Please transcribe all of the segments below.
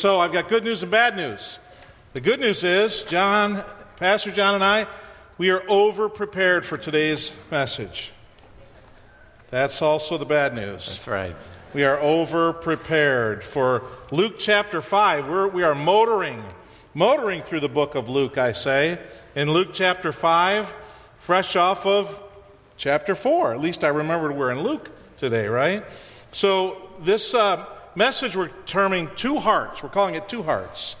so I've got good news and bad news. The good news is, John, Pastor John, and I, we are over prepared for today's message. That's also the bad news. That's right. We are over prepared for Luke chapter 5. We're, we are motoring, motoring through the book of Luke, I say. In Luke chapter 5, fresh off of chapter 4. At least I remembered we're in Luke today, right? So, this uh, message we're terming Two Hearts. We're calling it Two Hearts.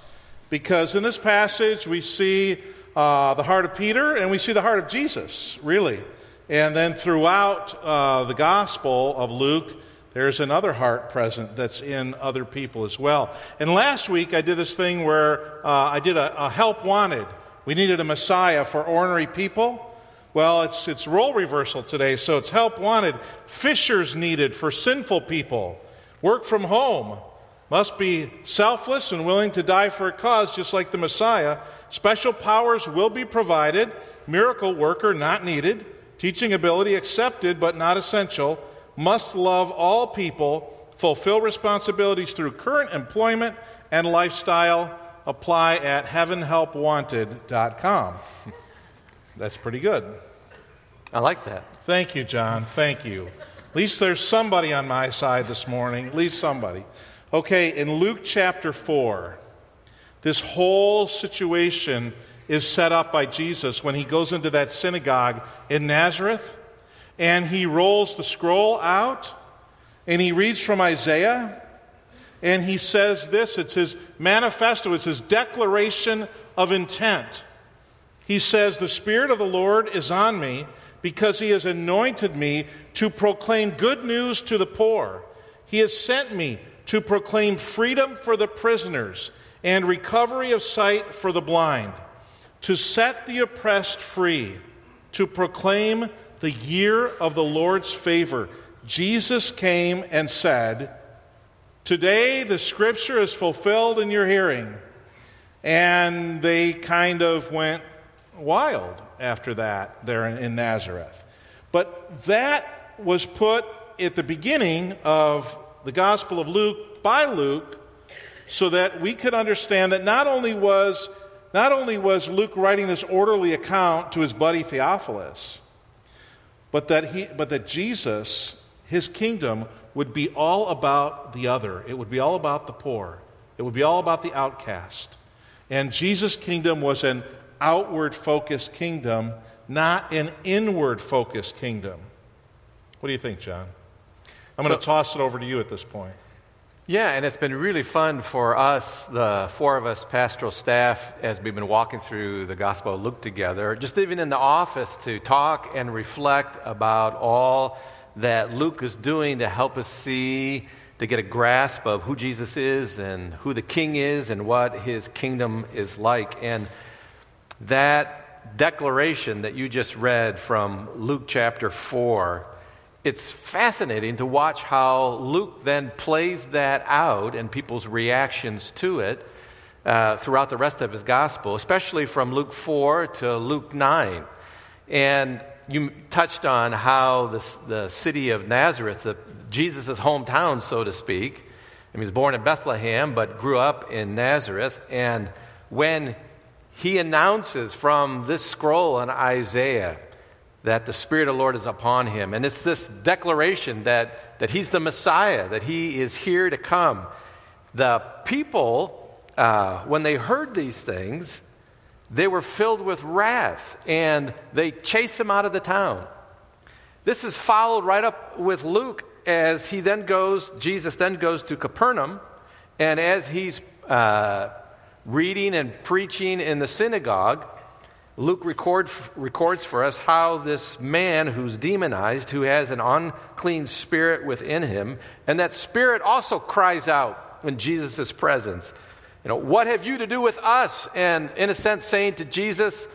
Because in this passage, we see uh, the heart of Peter and we see the heart of Jesus, really. And then throughout uh, the Gospel of Luke, there's another heart present that's in other people as well. And last week, I did this thing where uh, I did a, a help wanted. We needed a Messiah for ordinary people. Well, it's, it's role reversal today, so it's help wanted. Fishers needed for sinful people. Work from home. Must be selfless and willing to die for a cause, just like the Messiah. Special powers will be provided. Miracle worker not needed. Teaching ability accepted but not essential. Must love all people. Fulfill responsibilities through current employment and lifestyle. Apply at heavenhelpwanted.com. That's pretty good. I like that. Thank you, John. Thank you. At least there's somebody on my side this morning. At least somebody. Okay, in Luke chapter 4, this whole situation is set up by Jesus when he goes into that synagogue in Nazareth and he rolls the scroll out and he reads from Isaiah and he says this it's his manifesto, it's his declaration of intent. He says, The Spirit of the Lord is on me because he has anointed me to proclaim good news to the poor. He has sent me to proclaim freedom for the prisoners and recovery of sight for the blind, to set the oppressed free, to proclaim the year of the Lord's favor. Jesus came and said, Today the scripture is fulfilled in your hearing. And they kind of went wild after that there in Nazareth. But that was put at the beginning of the Gospel of Luke by Luke so that we could understand that not only was not only was Luke writing this orderly account to his buddy Theophilus, but that he but that Jesus, his kingdom would be all about the other. It would be all about the poor. It would be all about the outcast. And Jesus' kingdom was an outward focused kingdom, not an inward focused kingdom. What do you think, John? I'm going to toss it over to you at this point. Yeah, and it's been really fun for us, the four of us pastoral staff, as we've been walking through the Gospel of Luke together, just even in the office to talk and reflect about all that Luke is doing to help us see, to get a grasp of who Jesus is and who the King is and what his kingdom is like. And that declaration that you just read from Luke chapter 4 it's fascinating to watch how Luke then plays that out and people's reactions to it uh, throughout the rest of his gospel, especially from Luke 4 to Luke 9. And you touched on how this, the city of Nazareth, Jesus' hometown, so to speak, I mean, he was born in Bethlehem but grew up in Nazareth. And when he announces from this scroll in Isaiah, that the Spirit of the Lord is upon him. And it's this declaration that, that he's the Messiah, that he is here to come. The people, uh, when they heard these things, they were filled with wrath and they chased him out of the town. This is followed right up with Luke as he then goes, Jesus then goes to Capernaum, and as he's uh, reading and preaching in the synagogue, Luke record, records for us how this man who's demonized, who has an unclean spirit within him, and that spirit also cries out in Jesus' presence. You know, what have you to do with us? And in a sense, saying to Jesus,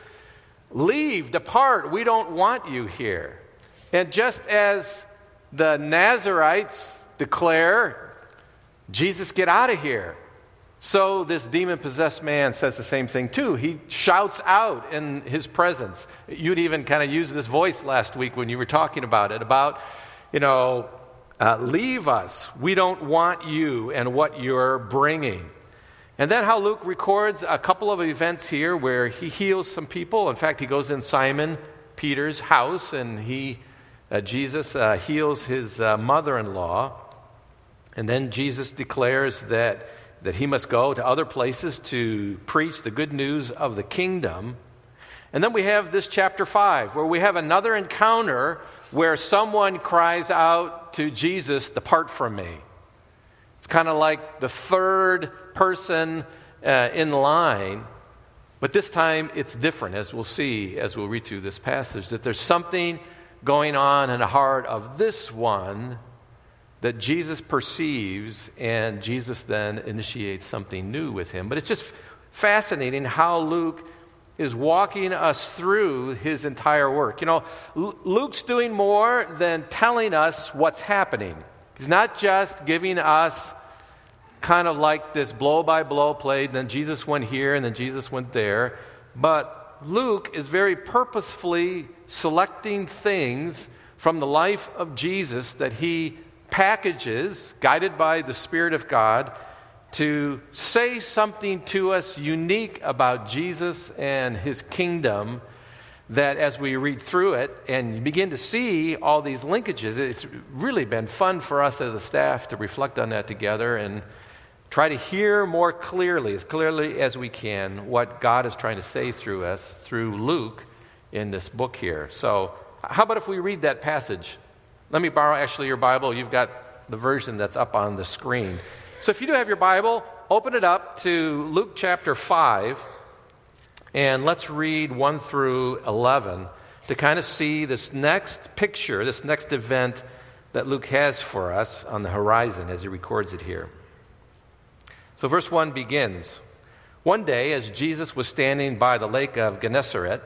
Leave, depart, we don't want you here. And just as the Nazarites declare, Jesus, get out of here. So this demon possessed man says the same thing too. He shouts out in his presence. You'd even kind of use this voice last week when you were talking about it about, you know, uh, leave us. We don't want you and what you're bringing. And then how Luke records a couple of events here where he heals some people. In fact, he goes in Simon Peter's house and he, uh, Jesus uh, heals his uh, mother in law. And then Jesus declares that, that he must go to other places to preach the good news of the kingdom. And then we have this chapter 5, where we have another encounter where someone cries out to Jesus, Depart from me. It's kind of like the third person uh, in line, but this time it's different, as we'll see as we'll read through this passage, that there's something going on in the heart of this one that Jesus perceives, and Jesus then initiates something new with him. But it's just fascinating how Luke is walking us through his entire work. You know, Luke's doing more than telling us what's happening. He's not just giving us kind of like this blow by blow play, then Jesus went here and then Jesus went there. But Luke is very purposefully selecting things from the life of Jesus that he packages, guided by the Spirit of God, to say something to us unique about Jesus and his kingdom that as we read through it and begin to see all these linkages, it's really been fun for us as a staff to reflect on that together and try to hear more clearly, as clearly as we can, what God is trying to say through us through Luke in this book here. So, how about if we read that passage? Let me borrow actually your Bible. You've got the version that's up on the screen. So, if you do have your Bible, open it up to Luke chapter 5. And let's read 1 through 11 to kind of see this next picture, this next event that Luke has for us on the horizon as he records it here. So, verse 1 begins One day, as Jesus was standing by the lake of Gennesaret,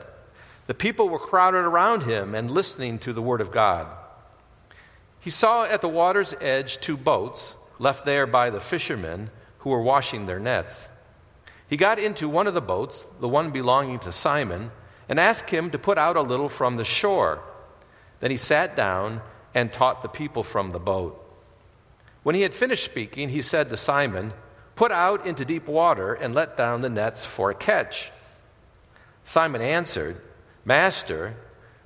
the people were crowded around him and listening to the word of God. He saw at the water's edge two boats left there by the fishermen who were washing their nets. He got into one of the boats, the one belonging to Simon, and asked him to put out a little from the shore. Then he sat down and taught the people from the boat. When he had finished speaking, he said to Simon, Put out into deep water and let down the nets for a catch. Simon answered, Master,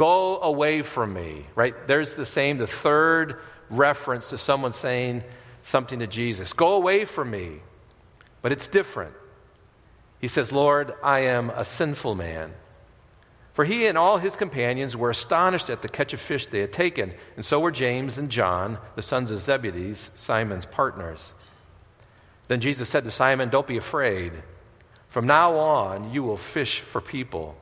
Go away from me. Right? There's the same, the third reference to someone saying something to Jesus. Go away from me. But it's different. He says, Lord, I am a sinful man. For he and all his companions were astonished at the catch of fish they had taken, and so were James and John, the sons of Zebedee, Simon's partners. Then Jesus said to Simon, Don't be afraid. From now on, you will fish for people.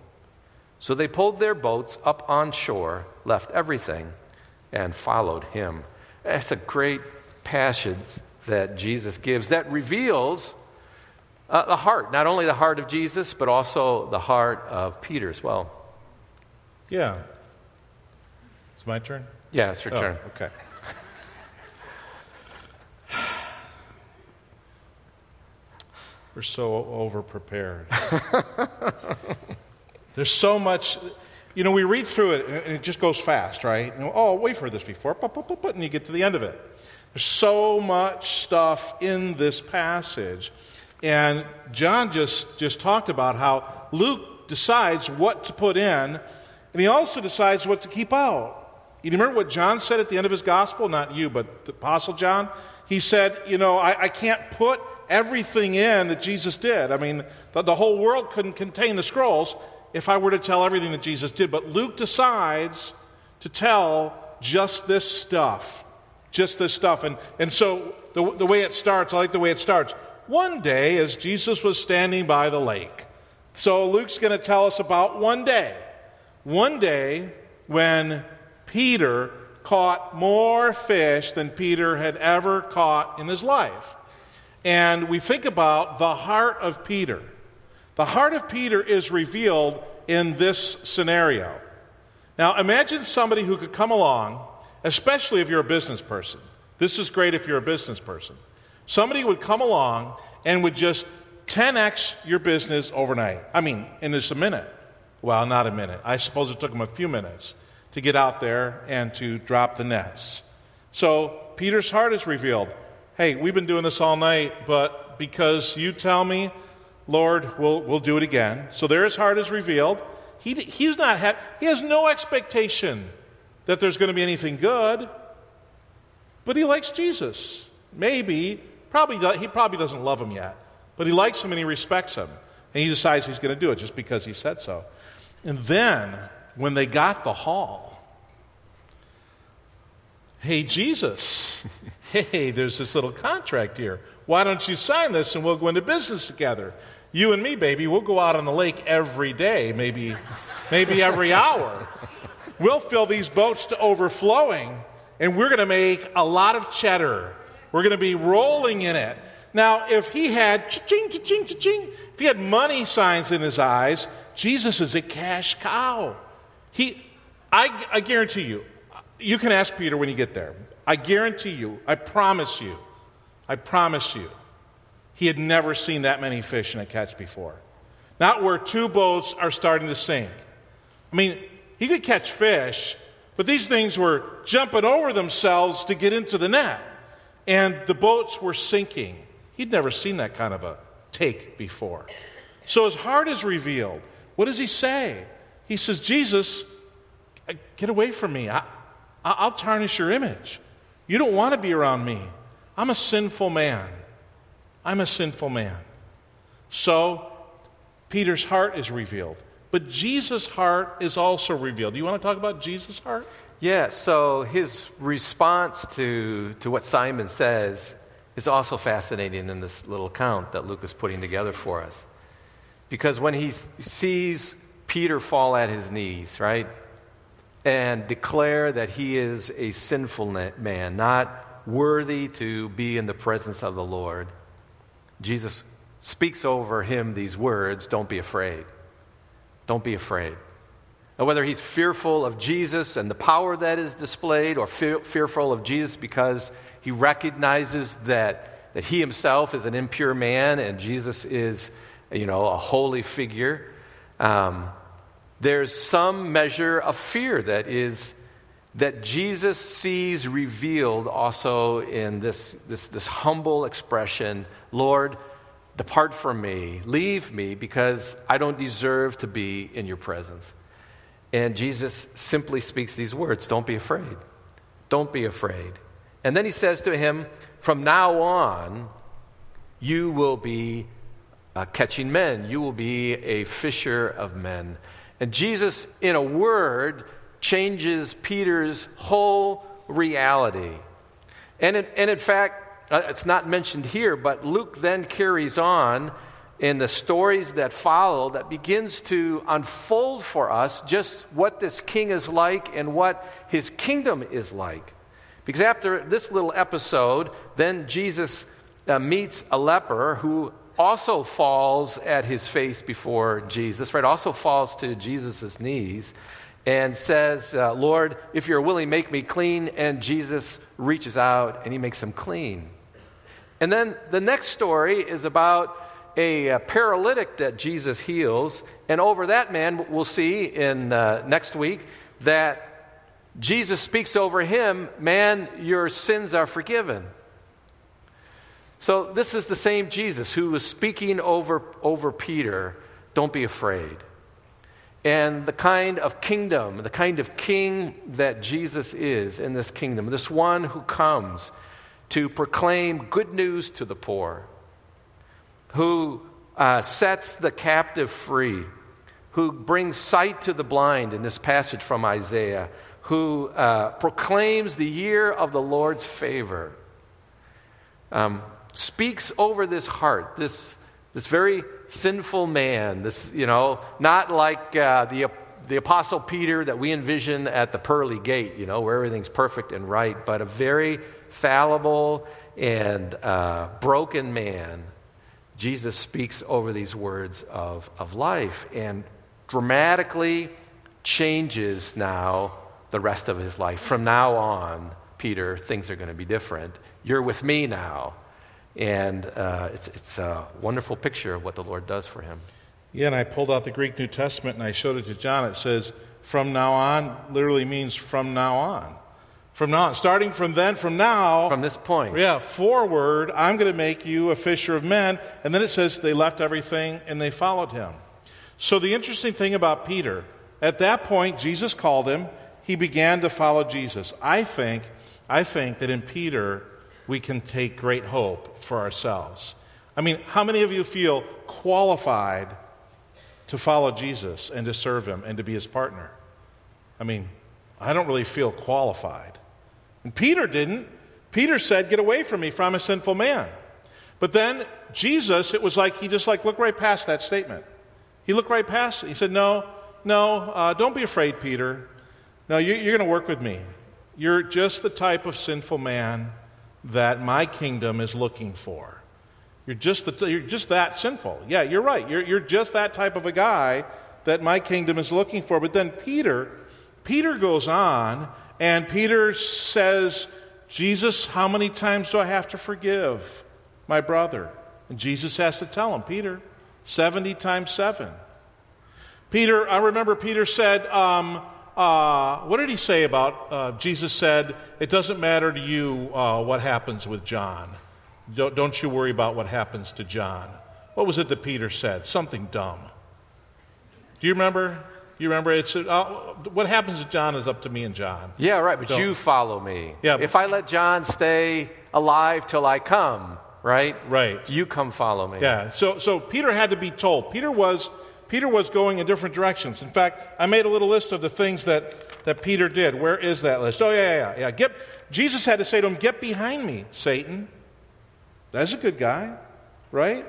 So they pulled their boats up on shore, left everything, and followed him. That's a great passage that Jesus gives that reveals uh, the heart, not only the heart of Jesus, but also the heart of Peter as well. Yeah. It's my turn? Yeah, it's your oh, turn. Okay. We're so over prepared. There's so much, you know, we read through it and it just goes fast, right? Oh, we've heard this before, and you get to the end of it. There's so much stuff in this passage. And John just, just talked about how Luke decides what to put in, and he also decides what to keep out. You remember what John said at the end of his gospel? Not you, but the Apostle John? He said, You know, I, I can't put everything in that Jesus did. I mean, the, the whole world couldn't contain the scrolls if I were to tell everything that Jesus did. But Luke decides to tell just this stuff. Just this stuff. And, and so the, the way it starts, I like the way it starts. One day, as Jesus was standing by the lake. So Luke's going to tell us about one day. One day when Peter caught more fish than Peter had ever caught in his life. and we think about the heart of Peter. The heart of Peter is revealed in this scenario. Now, imagine somebody who could come along, especially if you're a business person. This is great if you're a business person. Somebody would come along and would just 10x your business overnight. I mean, in just a minute. Well, not a minute. I suppose it took them a few minutes to get out there and to drop the nets. So Peter's heart is revealed. Hey, we've been doing this all night, but because you tell me, Lord, we'll, we'll do it again. So there his heart is revealed. He, he's not ha- he has no expectation that there's going to be anything good, but he likes Jesus. Maybe, probably, he probably doesn't love him yet, but he likes him and he respects him. And he decides he's going to do it just because he said so. And then, when they got the haul, hey, Jesus, hey, there's this little contract here. Why don't you sign this and we'll go into business together? You and me, baby, we'll go out on the lake every day, maybe, maybe every hour. We'll fill these boats to overflowing, and we're going to make a lot of cheddar. We're going to be rolling in it. Now, if he had cha-ching, cha-ching, cha-ching, if he had money signs in his eyes, Jesus is a cash cow. He, I, I guarantee you, you can ask Peter when you get there. I guarantee you, I promise you, I promise you, he had never seen that many fish in a catch before. Not where two boats are starting to sink. I mean, he could catch fish, but these things were jumping over themselves to get into the net. And the boats were sinking. He'd never seen that kind of a take before. So his heart is revealed. What does he say? He says, Jesus, get away from me. I, I'll tarnish your image. You don't want to be around me. I'm a sinful man. I'm a sinful man. So, Peter's heart is revealed. But Jesus' heart is also revealed. Do you want to talk about Jesus' heart? Yeah, so his response to, to what Simon says is also fascinating in this little account that Luke is putting together for us. Because when he sees Peter fall at his knees, right, and declare that he is a sinful man, not worthy to be in the presence of the Lord, Jesus speaks over him these words Don't be afraid. Don't be afraid. And whether he's fearful of Jesus and the power that is displayed, or fe- fearful of Jesus because he recognizes that, that he himself is an impure man and Jesus is, you know, a holy figure, um, there's some measure of fear that is that Jesus sees revealed also in this, this, this humble expression Lord, depart from me, leave me, because I don't deserve to be in your presence. And Jesus simply speaks these words Don't be afraid. Don't be afraid. And then he says to him, From now on, you will be uh, catching men, you will be a fisher of men. And Jesus, in a word, changes Peter's whole reality. And in, and in fact, uh, it's not mentioned here, but Luke then carries on in the stories that follow that begins to unfold for us just what this king is like and what his kingdom is like. Because after this little episode, then Jesus uh, meets a leper who also falls at his face before Jesus, right? Also falls to Jesus' knees and says, uh, Lord, if you're willing, make me clean. And Jesus reaches out and he makes him clean. And then the next story is about a, a paralytic that Jesus heals. And over that man, we'll see in uh, next week that Jesus speaks over him, Man, your sins are forgiven. So this is the same Jesus who was speaking over, over Peter, Don't be afraid and the kind of kingdom, the kind of king that Jesus is in this kingdom, this one who comes to proclaim good news to the poor, who uh, sets the captive free, who brings sight to the blind in this passage from Isaiah, who uh, proclaims the year of the Lord's favor, um, speaks over this heart, this this very sinful man, this, you know, not like uh, the, the Apostle Peter that we envision at the pearly gate, you know, where everything's perfect and right, but a very fallible and uh, broken man, Jesus speaks over these words of, of life and dramatically changes now the rest of his life. From now on, Peter, things are going to be different. You're with me now. And uh, it's, it's a wonderful picture of what the Lord does for him. Yeah, and I pulled out the Greek New Testament and I showed it to John. It says, from now on literally means from now on. From now on. Starting from then, from now. From this point. Yeah, forward, I'm going to make you a fisher of men. And then it says they left everything and they followed him. So the interesting thing about Peter, at that point, Jesus called him. He began to follow Jesus. I think, I think that in Peter, we can take great hope for ourselves. I mean, how many of you feel qualified to follow Jesus and to serve him and to be his partner? I mean, I don't really feel qualified. And Peter didn't. Peter said, Get away from me, for I'm a sinful man. But then Jesus, it was like he just like looked right past that statement. He looked right past it. He said, No, no, uh, don't be afraid, Peter. No, you're, you're going to work with me. You're just the type of sinful man that my kingdom is looking for. You're just, the, you're just that sinful. Yeah, you're right. You're, you're just that type of a guy that my kingdom is looking for. But then Peter, Peter goes on, and Peter says, Jesus, how many times do I have to forgive my brother? And Jesus has to tell him, Peter, 70 times 7. Peter, I remember Peter said, um, uh, what did he say about, uh, Jesus said, it doesn't matter to you uh, what happens with John. Don't, don't you worry about what happens to John. What was it that Peter said? Something dumb. Do you remember? You remember? It's uh, what happens to John is up to me and John. Yeah, right. But Don't. you follow me. Yeah. If I let John stay alive till I come, right? Right. You come follow me. Yeah. So so Peter had to be told. Peter was Peter was going in different directions. In fact, I made a little list of the things that that Peter did. Where is that list? Oh yeah, yeah, yeah. Get Jesus had to say to him, "Get behind me, Satan." That's a good guy, right?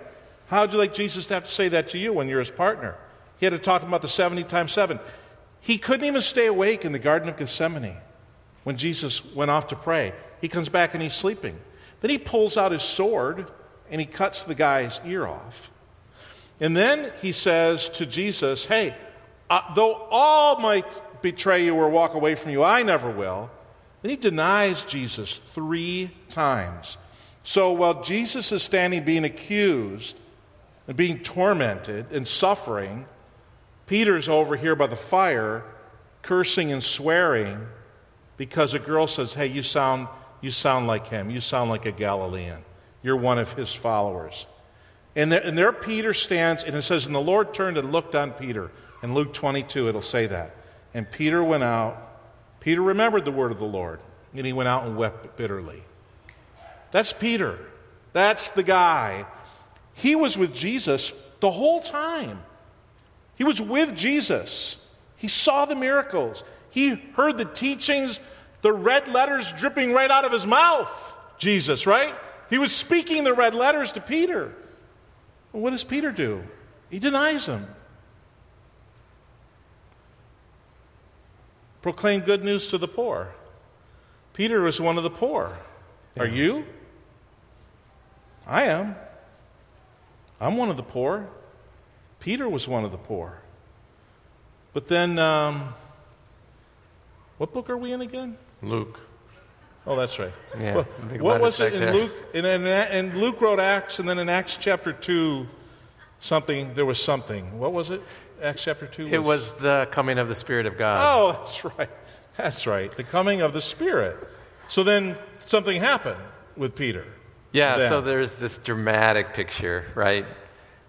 How would you like Jesus to have to say that to you when you're his partner? He had to talk about the 70 times 7. He couldn't even stay awake in the Garden of Gethsemane when Jesus went off to pray. He comes back and he's sleeping. Then he pulls out his sword and he cuts the guy's ear off. And then he says to Jesus, Hey, uh, though all might betray you or walk away from you, I never will. Then he denies Jesus three times. So while Jesus is standing being accused and being tormented and suffering, Peter's over here by the fire cursing and swearing because a girl says, Hey, you sound, you sound like him. You sound like a Galilean. You're one of his followers. And there, and there Peter stands, and it says, And the Lord turned and looked on Peter. In Luke 22, it'll say that. And Peter went out. Peter remembered the word of the Lord, and he went out and wept bitterly. That's Peter. That's the guy. He was with Jesus the whole time. He was with Jesus. He saw the miracles. He heard the teachings, the red letters dripping right out of his mouth. Jesus, right? He was speaking the red letters to Peter. Well, what does Peter do? He denies them. Proclaim good news to the poor. Peter was one of the poor. Are you? I am. I'm one of the poor. Peter was one of the poor. But then, um, what book are we in again? Luke. Oh, that's right. Yeah, well, what was it in there. Luke? And, and, Luke wrote Acts, and then in Acts chapter 2, something, there was something. What was it? Acts chapter 2? Was... It was the coming of the Spirit of God. Oh, that's right. That's right. The coming of the Spirit. So then something happened with Peter. Yeah, then. so there's this dramatic picture, right,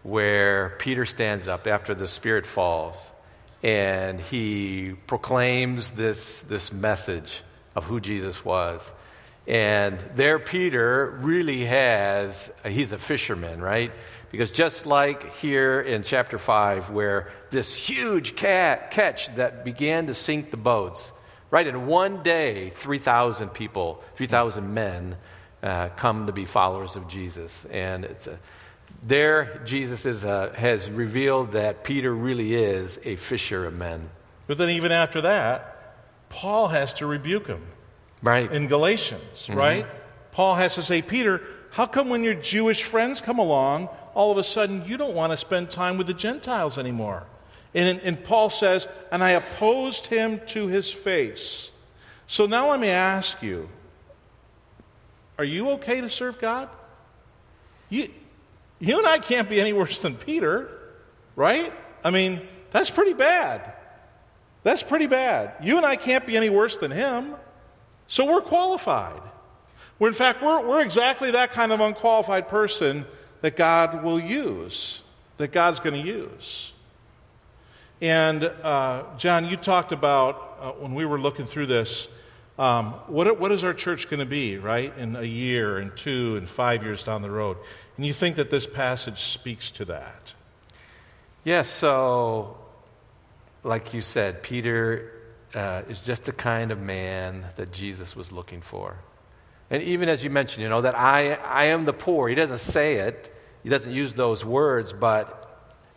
where Peter stands up after the Spirit falls and he proclaims this, this message of who Jesus was. And there, Peter really has, he's a fisherman, right? Because just like here in chapter 5, where this huge cat, catch that began to sink the boats, right? In one day, 3,000 people, 3,000 men uh, come to be followers of Jesus. And it's a, there, Jesus is a, has revealed that Peter really is a fisher of men. But then, even after that, Paul has to rebuke him. Right. In Galatians, mm-hmm. right? Paul has to say, Peter, how come when your Jewish friends come along, all of a sudden you don't want to spend time with the Gentiles anymore? And, and Paul says, and I opposed him to his face. So now let me ask you are you okay to serve God? You, you and I can't be any worse than Peter, right? I mean, that's pretty bad. That's pretty bad. You and I can't be any worse than him. So we're qualified. We're, in fact, we're, we're exactly that kind of unqualified person that God will use, that God's going to use. And uh, John, you talked about uh, when we were looking through this, um, what, what is our church going to be, right, in a year, and two, and five years down the road? And you think that this passage speaks to that? Yes, so, like you said, Peter uh, is just the kind of man that Jesus was looking for. And even as you mentioned, you know, that I, I am the poor, he doesn't say it, he doesn't use those words, but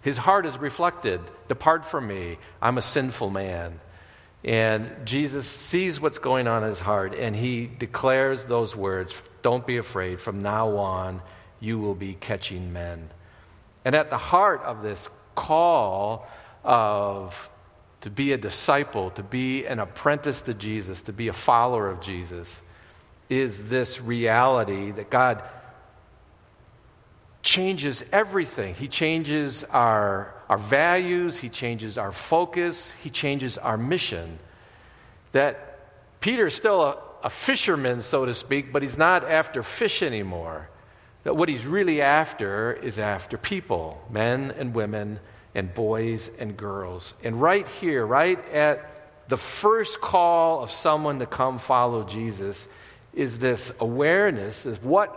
his heart is reflected Depart from me, I'm a sinful man. And Jesus sees what's going on in his heart, and he declares those words Don't be afraid. From now on, you will be catching men. And at the heart of this call of to be a disciple, to be an apprentice to Jesus, to be a follower of Jesus, is this reality that God changes everything. He changes our, our values, He changes our focus, He changes our mission. That Peter is still a, a fisherman, so to speak, but he's not after fish anymore. That what he's really after is after people, men and women, and boys and girls. And right here, right at the first call of someone to come follow Jesus, is this awareness of what,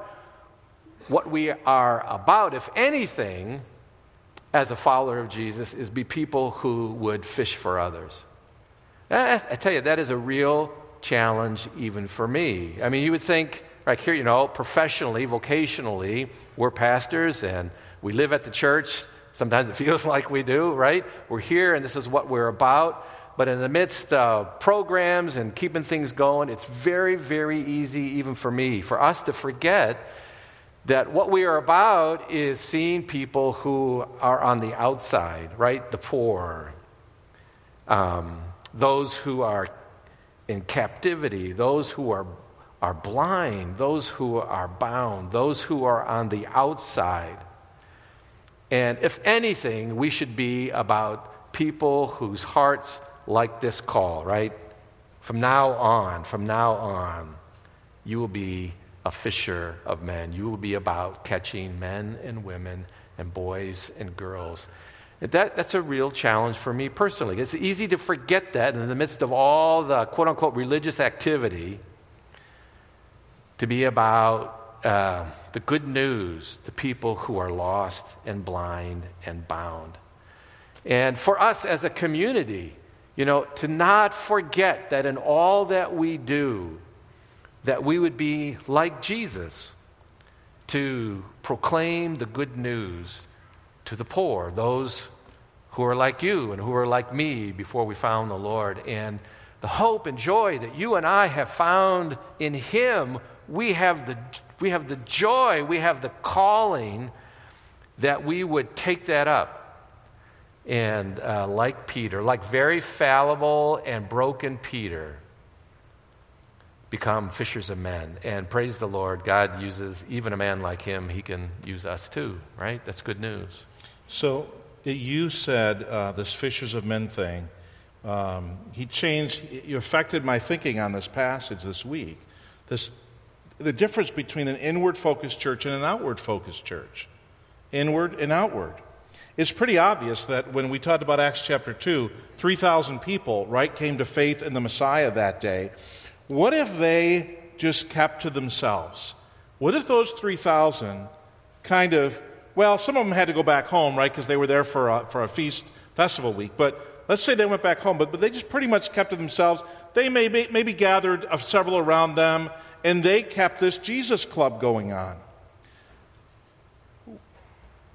what we are about, if anything, as a follower of Jesus, is be people who would fish for others. I, I tell you, that is a real challenge even for me. I mean, you would think, right here, you know, professionally, vocationally, we're pastors and we live at the church. Sometimes it feels like we do, right? We're here and this is what we're about. But in the midst of programs and keeping things going, it's very, very easy, even for me, for us to forget that what we are about is seeing people who are on the outside, right? The poor, um, those who are in captivity, those who are, are blind, those who are bound, those who are on the outside. And if anything, we should be about people whose hearts like this call, right? From now on, from now on, you will be a fisher of men. You will be about catching men and women and boys and girls. That, that's a real challenge for me personally. It's easy to forget that in the midst of all the quote unquote religious activity to be about uh, the good news to people who are lost and blind and bound. And for us as a community, you know, to not forget that in all that we do, that we would be like Jesus to proclaim the good news to the poor, those who are like you and who are like me before we found the Lord. And the hope and joy that you and I have found in Him, we have the, we have the joy, we have the calling that we would take that up and uh, like Peter, like very fallible and broken Peter, become fishers of men. And praise the Lord, God uses even a man like him, he can use us too, right? That's good news. So you said uh, this fishers of men thing. Um, he changed, you affected my thinking on this passage this week. This, the difference between an inward focused church and an outward focused church. Inward and outward. It's pretty obvious that when we talked about Acts chapter 2, 3,000 people, right, came to faith in the Messiah that day. What if they just kept to themselves? What if those 3,000 kind of, well, some of them had to go back home, right, because they were there for a, for a feast festival week, but let's say they went back home, but, but they just pretty much kept to themselves. They maybe, maybe gathered uh, several around them, and they kept this Jesus club going on.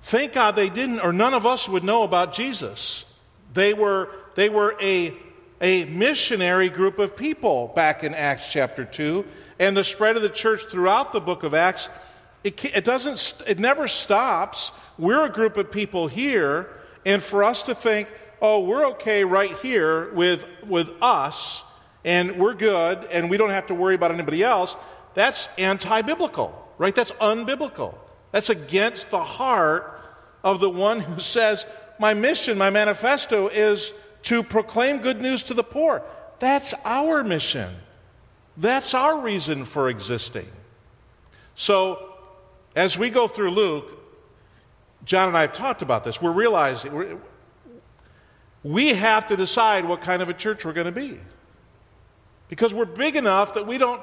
Thank God they didn't, or none of us would know about Jesus. They were, they were a, a missionary group of people back in Acts chapter 2, and the spread of the church throughout the book of Acts, it, it, doesn't, it never stops. We're a group of people here, and for us to think, oh, we're okay right here with, with us, and we're good, and we don't have to worry about anybody else, that's anti biblical, right? That's unbiblical. That's against the heart of the one who says, My mission, my manifesto is to proclaim good news to the poor. That's our mission. That's our reason for existing. So, as we go through Luke, John and I have talked about this. We're realizing we're, we have to decide what kind of a church we're going to be. Because we're big enough that we don't,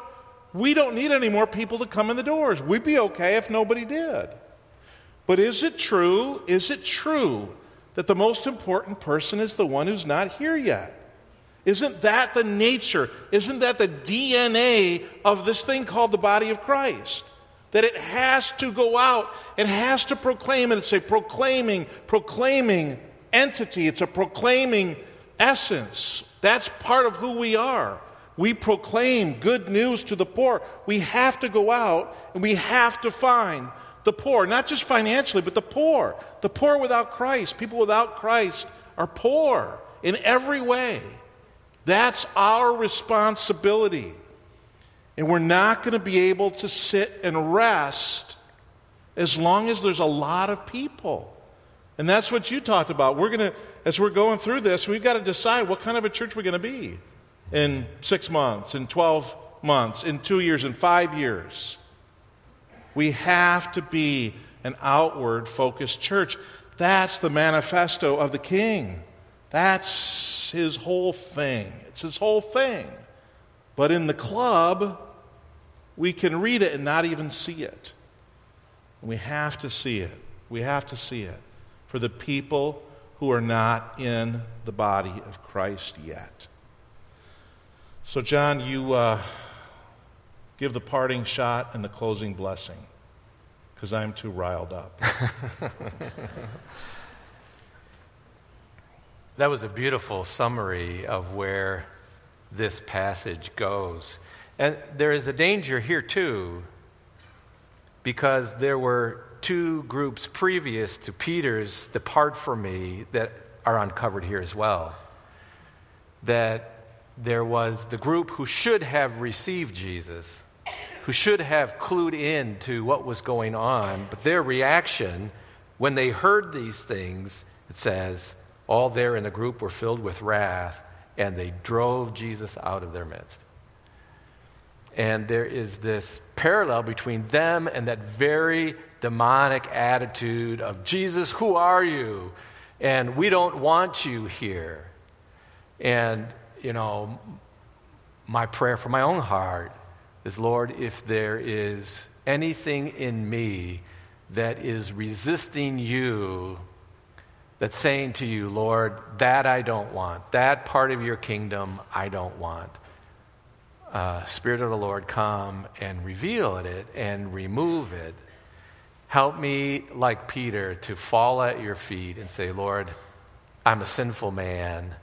we don't need any more people to come in the doors. We'd be okay if nobody did. But is it true? Is it true that the most important person is the one who's not here yet? Isn't that the nature? Isn't that the DNA of this thing called the body of Christ? That it has to go out, it has to proclaim, and it's a proclaiming, proclaiming entity, it's a proclaiming essence. That's part of who we are. We proclaim good news to the poor. We have to go out and we have to find the poor, not just financially, but the poor. The poor without Christ. People without Christ are poor in every way. That's our responsibility. And we're not going to be able to sit and rest as long as there's a lot of people. And that's what you talked about. We're going to, as we're going through this, we've got to decide what kind of a church we're going to be in six months, in 12 months, in two years, in five years. We have to be an outward focused church. That's the manifesto of the king. That's his whole thing. It's his whole thing. But in the club, we can read it and not even see it. We have to see it. We have to see it for the people who are not in the body of Christ yet. So, John, you uh, give the parting shot and the closing blessing because I'm too riled up. that was a beautiful summary of where this passage goes. And there is a danger here, too, because there were two groups previous to Peter's depart from me that are uncovered here as well. That there was the group who should have received Jesus, who should have clued in to what was going on, but their reaction when they heard these things, it says, all there in the group were filled with wrath, and they drove Jesus out of their midst. And there is this parallel between them and that very demonic attitude of Jesus, who are you? And we don't want you here. And, you know, my prayer for my own heart is Lord, if there is anything in me that is resisting you, that's saying to you, Lord, that I don't want, that part of your kingdom I don't want uh, Spirit of the Lord come and reveal it and remove it. Help me, like Peter, to fall at your feet and say, Lord, I'm a sinful man.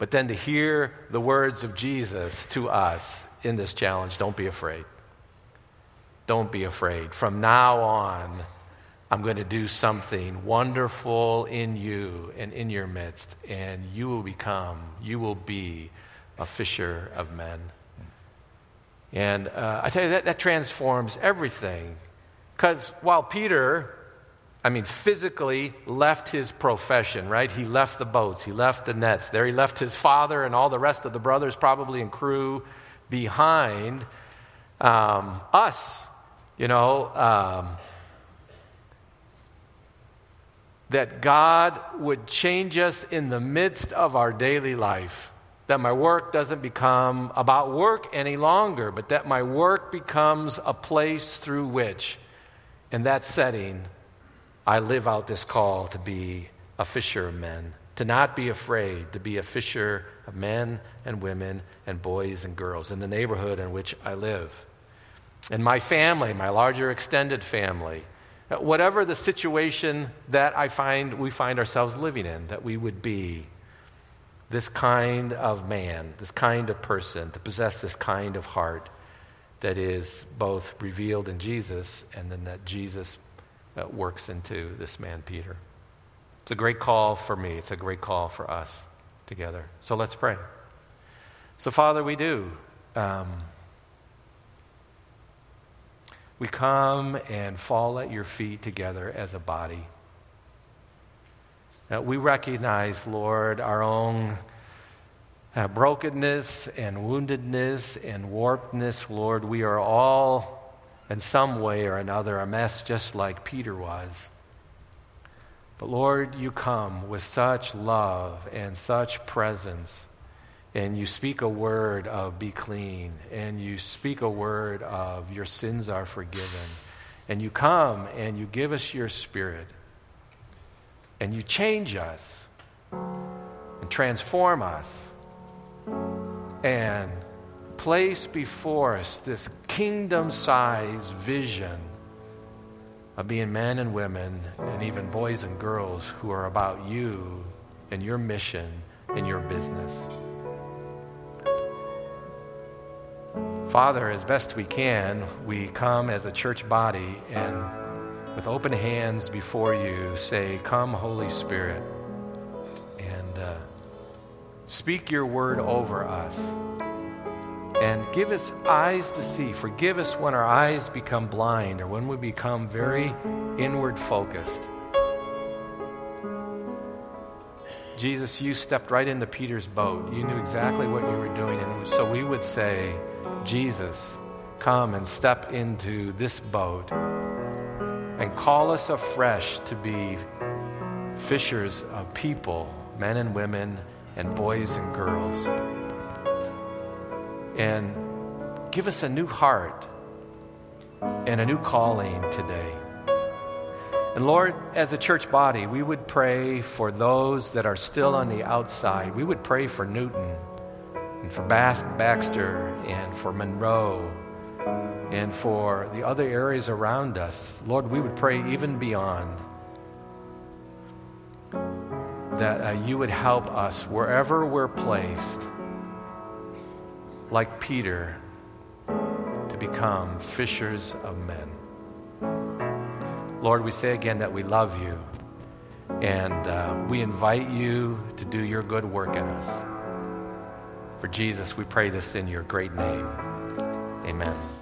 But then to hear the words of Jesus to us in this challenge don't be afraid. Don't be afraid. From now on, I'm going to do something wonderful in you and in your midst, and you will become, you will be a fisher of men. And uh, I tell you, that, that transforms everything. Because while Peter, I mean, physically left his profession, right? He left the boats, he left the nets. There he left his father and all the rest of the brothers, probably and crew, behind. Um, us, you know, um, that God would change us in the midst of our daily life that my work doesn't become about work any longer, but that my work becomes a place through which, in that setting, I live out this call to be a fisher of men, to not be afraid, to be a fisher of men and women and boys and girls in the neighborhood in which I live. In my family, my larger extended family, uh, whatever the situation that I find we find ourselves living in, that we would be this kind of man, this kind of person, to possess this kind of heart, that is both revealed in Jesus and then that Jesus works into this man, Peter. It's a great call for me. It's a great call for us together. So let's pray. So, Father, we do. Um, we come and fall at your feet together as a body. Uh, we recognize, Lord, our own uh, brokenness and woundedness and warpedness, Lord. We are all, in some way or another, a mess just like Peter was. But Lord, you come with such love and such presence. And you speak a word of be clean, and you speak a word of your sins are forgiven, and you come and you give us your spirit, and you change us, and transform us, and place before us this kingdom sized vision of being men and women, and even boys and girls who are about you and your mission and your business. Father, as best we can, we come as a church body and with open hands before you say, Come, Holy Spirit, and uh, speak your word over us. And give us eyes to see. Forgive us when our eyes become blind or when we become very inward focused. Jesus, you stepped right into Peter's boat. You knew exactly what you were doing. And so we would say, Jesus, come and step into this boat and call us afresh to be fishers of people, men and women, and boys and girls. And give us a new heart and a new calling today. And Lord, as a church body, we would pray for those that are still on the outside. We would pray for Newton and for Bas- Baxter and for Monroe and for the other areas around us. Lord, we would pray even beyond that uh, you would help us wherever we're placed, like Peter, to become fishers of men. Lord, we say again that we love you and uh, we invite you to do your good work in us. For Jesus, we pray this in your great name. Amen.